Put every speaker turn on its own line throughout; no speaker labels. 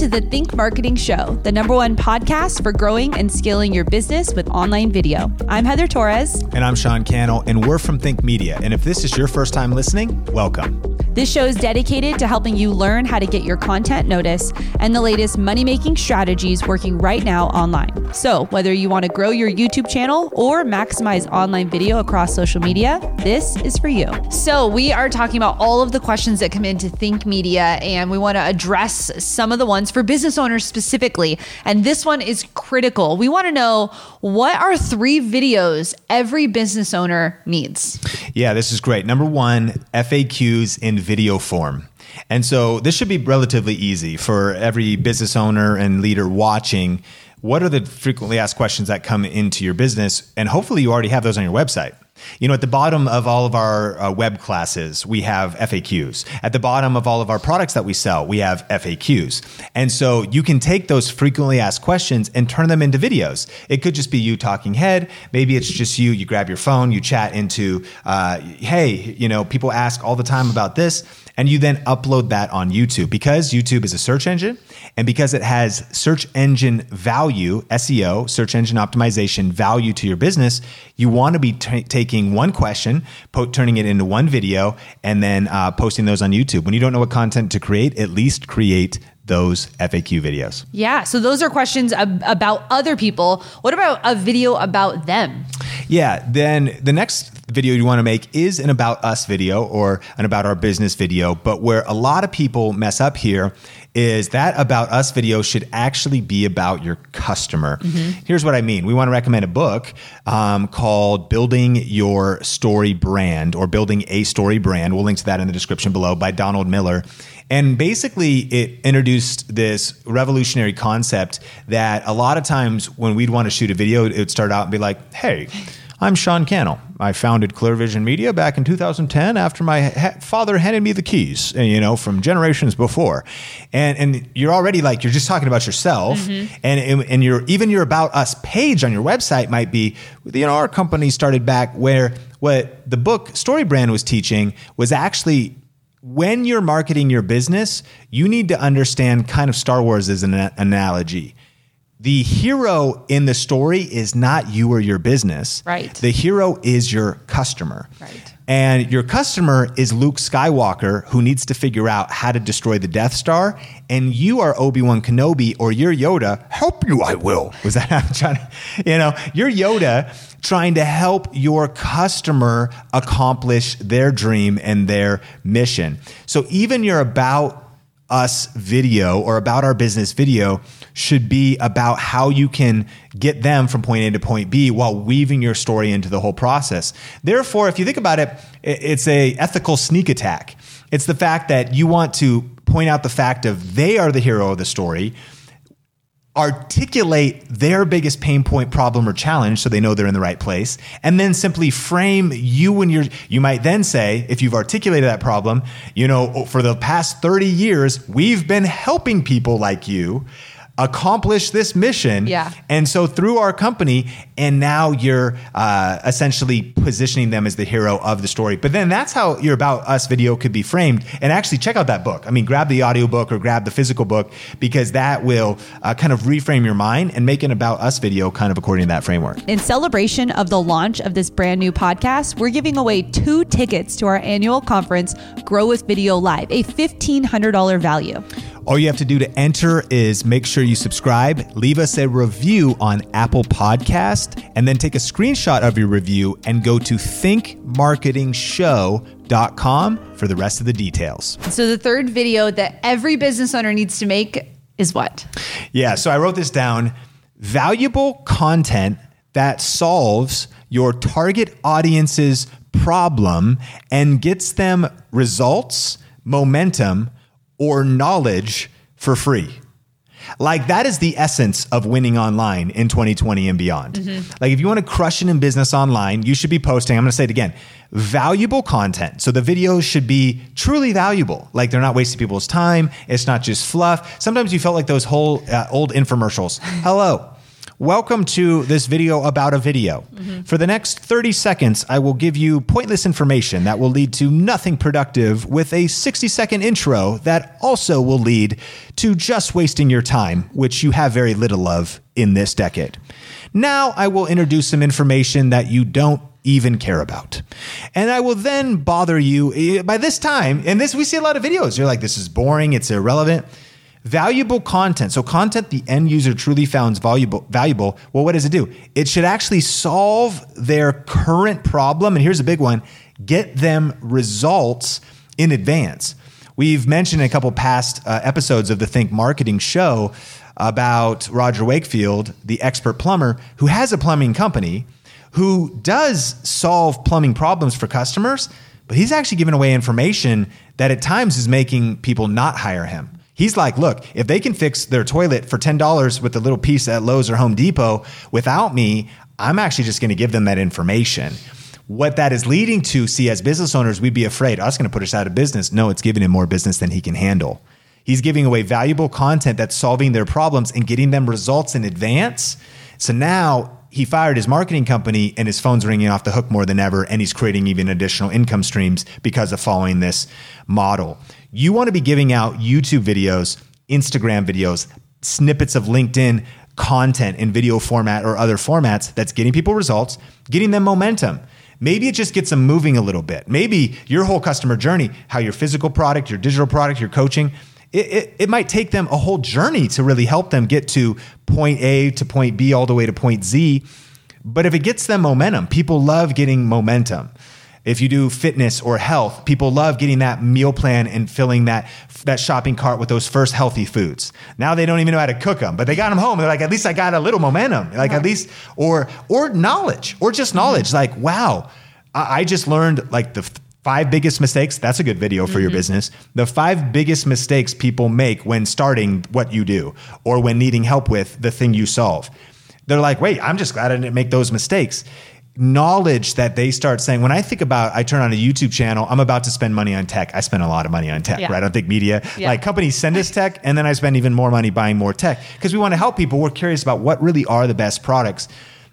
to the Think Marketing Show, the number one podcast for growing and scaling your business with online video. I'm Heather Torres.
And I'm Sean Cannell, and we're from Think Media. And if this is your first time listening, welcome.
This show is dedicated to helping you learn how to get your content noticed and the latest money making strategies working right now online. So, whether you want to grow your YouTube channel or maximize online video across social media, this is for you. So, we are talking about all of the questions that come into Think Media, and we want to address some of the ones for business owners specifically. And this one is critical. We want to know what are three videos every business owner needs?
Yeah, this is great. Number one, FAQs in video form. And so this should be relatively easy for every business owner and leader watching. What are the frequently asked questions that come into your business? And hopefully you already have those on your website. You know, at the bottom of all of our uh, web classes, we have FAQs. At the bottom of all of our products that we sell, we have FAQs. And so you can take those frequently asked questions and turn them into videos. It could just be you talking head. Maybe it's just you. You grab your phone, you chat into, uh, hey, you know, people ask all the time about this and you then upload that on YouTube because YouTube is a search engine and because it has search engine value, SEO, search engine optimization value to your business, you want to be t- taking one question, po- turning it into one video, and then uh, posting those on YouTube. When you don't know what content to create, at least create those FAQ videos.
Yeah. So those are questions ab- about other people. What about a video about them?
Yeah. Then the next video you want to make is an about us video or an about our business video. But where a lot of people mess up here is that about us video should actually be about your customer. Mm-hmm. Here's what I mean. We want to recommend a book um, called Building Your Story Brand or Building a Story Brand. We'll link to that in the description below by Donald Miller. And basically, it introduced this revolutionary concept that a lot of times when we'd want to shoot a video, it would start out and be like, hey, I'm Sean Cannell. I founded Clear Vision Media back in 2010 after my ha- father handed me the keys, you know, from generations before. And and you're already like you're just talking about yourself, mm-hmm. and and your even your about us page on your website might be, you know, our company started back where what the book Story Brand was teaching was actually when you're marketing your business, you need to understand kind of Star Wars as an analogy the hero in the story is not you or your business.
Right.
The hero is your customer.
Right.
And your customer is Luke Skywalker, who needs to figure out how to destroy the Death Star. And you are Obi Wan Kenobi, or you're Yoda. Help you, I will. Was that I'm trying to, you know, you're Yoda trying to help your customer accomplish their dream and their mission. So even your about us video or about our business video should be about how you can get them from point A to point B while weaving your story into the whole process. Therefore, if you think about it, it's a ethical sneak attack. It's the fact that you want to point out the fact of they are the hero of the story articulate their biggest pain point problem or challenge so they know they're in the right place and then simply frame you and your you might then say if you've articulated that problem you know for the past 30 years we've been helping people like you accomplish this mission.
Yeah.
And so through our company, and now you're uh, essentially positioning them as the hero of the story. But then that's how your About Us video could be framed. And actually, check out that book. I mean, grab the audiobook or grab the physical book because that will uh, kind of reframe your mind and make an About Us video kind of according to that framework.
In celebration of the launch of this brand new podcast, we're giving away two tickets to our annual conference, Grow with Video Live, a $1,500 value.
All you have to do to enter is make sure you subscribe, leave us a review on Apple Podcast, and then take a screenshot of your review and go to thinkmarketingshow.com for the rest of the details.
So the third video that every business owner needs to make is what?
Yeah, so I wrote this down. Valuable content that solves your target audience's problem and gets them results, momentum, or knowledge for free. Like that is the essence of winning online in 2020 and beyond. Mm-hmm. Like if you want to crush it in business online, you should be posting, I'm going to say it again, valuable content. So the videos should be truly valuable. Like they're not wasting people's time. It's not just fluff. Sometimes you felt like those whole uh, old infomercials. Hello. Welcome to this video about a video. For the next 30 seconds, I will give you pointless information that will lead to nothing productive with a 60 second intro that also will lead to just wasting your time, which you have very little of in this decade. Now, I will introduce some information that you don't even care about. And I will then bother you eh, by this time. And this, we see a lot of videos. You're like, this is boring, it's irrelevant. Valuable content. So content the end user truly finds valuable valuable. Well, what does it do? It should actually solve their current problem. And here's a big one: get them results in advance. We've mentioned in a couple past uh, episodes of the Think Marketing show about Roger Wakefield, the expert plumber, who has a plumbing company who does solve plumbing problems for customers, but he's actually giving away information that at times is making people not hire him. He's like, look, if they can fix their toilet for $10 with a little piece at Lowe's or Home Depot without me, I'm actually just going to give them that information. What that is leading to, see, as business owners, we'd be afraid, oh, that's going to put us out of business. No, it's giving him more business than he can handle. He's giving away valuable content that's solving their problems and getting them results in advance. So now he fired his marketing company and his phone's ringing off the hook more than ever and he's creating even additional income streams because of following this model. You want to be giving out youtube videos instagram videos snippets of linkedin content in video format or other formats that's getting people results getting them momentum. Maybe it just gets them moving a little bit. Maybe your whole customer journey how your physical product your digital product your coaching it, it, it, might take them a whole journey to really help them get to point A to point B all the way to point Z. But if it gets them momentum, people love getting momentum. If you do fitness or health, people love getting that meal plan and filling that that shopping cart with those first healthy foods. Now they don't even know how to cook them, but they got them home. They're like, at least I got a little momentum. Like at least, or or knowledge, or just knowledge. Like wow, I, I just learned like the Five biggest mistakes. That's a good video for mm-hmm. your business. The five biggest mistakes people make when starting what you do or when needing help with the thing you solve. They're like, wait, I'm just glad I didn't make those mistakes. Knowledge that they start saying, when I think about, I turn on a YouTube channel, I'm about to spend money on tech. I spend a lot of money on tech, yeah. right? I think media, yeah. like companies send us tech, and then I spend even more money buying more tech because we want to help people. We're curious about what really are the best products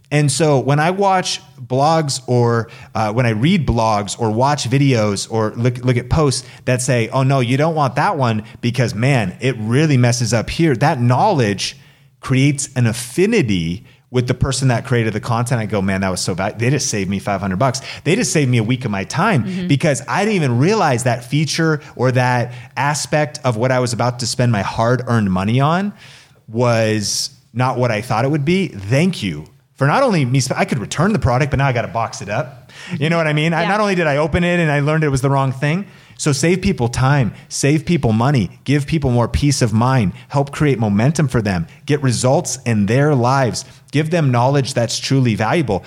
and so when I watch blogs or uh, when I read blogs or watch videos or look, look at posts that say, oh no, you don't want that one because man, it really messes up here, that knowledge creates an affinity with the person that created the content. I go, man, that was so bad. They just saved me 500 bucks. They just saved me a week of my time mm-hmm. because I didn't even realize that feature or that aspect of what I was about to spend my hard earned money on was not what I thought it would be. Thank you for not only me, I could return the product, but now I got to box it up. You know what I mean? Yeah. I, not only did I open it and I learned it was the wrong thing. So save people time, save people money, give people more peace of mind, help create momentum for them, get results in their lives, give them knowledge that's truly valuable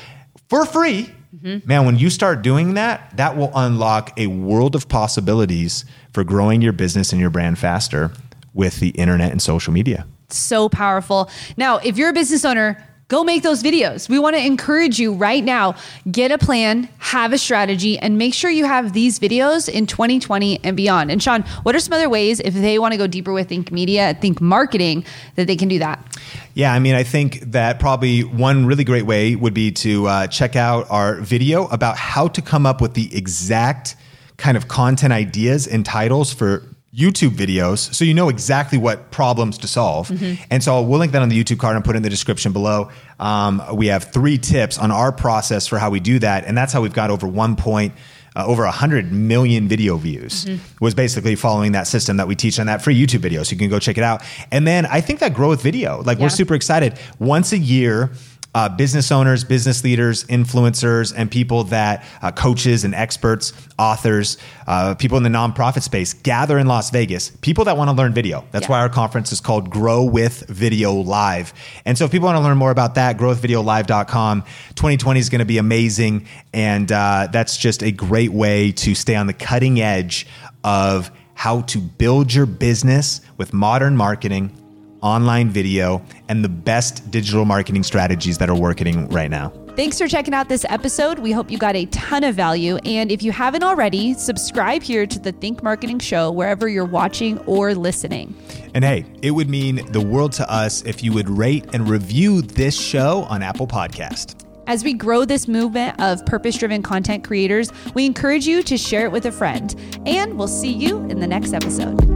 for free. Mm-hmm. Man, when you start doing that, that will unlock a world of possibilities for growing your business and your brand faster with the internet and social media.
So powerful. Now, if you're a business owner, Go make those videos. We want to encourage you right now. Get a plan, have a strategy, and make sure you have these videos in 2020 and beyond. And Sean, what are some other ways if they want to go deeper with Think Media, Think Marketing, that they can do that?
Yeah, I mean, I think that probably one really great way would be to uh, check out our video about how to come up with the exact kind of content ideas and titles for YouTube videos so you know exactly what problems to solve. Mm-hmm. And so we'll link that on the YouTube card and put in the description below. Um, we have three tips on our process for how we do that. And that's how we've got over one point. Uh, over 100 million video views mm-hmm. was basically following that system that we teach on that free YouTube video. So you can go check it out. And then I think that growth video, like yeah. we're super excited. Once a year, uh, business owners, business leaders, influencers, and people that uh, coaches and experts, authors, uh, people in the nonprofit space gather in Las Vegas. People that want to learn video. That's yeah. why our conference is called Grow with Video Live. And so, if people want to learn more about that, growwithvideolive.com. 2020 is going to be amazing, and uh, that's just a great way to stay on the cutting edge of how to build your business with modern marketing online video, and the best digital marketing strategies that are working right now.
Thanks for checking out this episode. We hope you got a ton of value. And if you haven't already, subscribe here to the Think Marketing Show wherever you're watching or listening.
And hey, it would mean the world to us if you would rate and review this show on Apple Podcast.
As we grow this movement of purpose driven content creators, we encourage you to share it with a friend. And we'll see you in the next episode.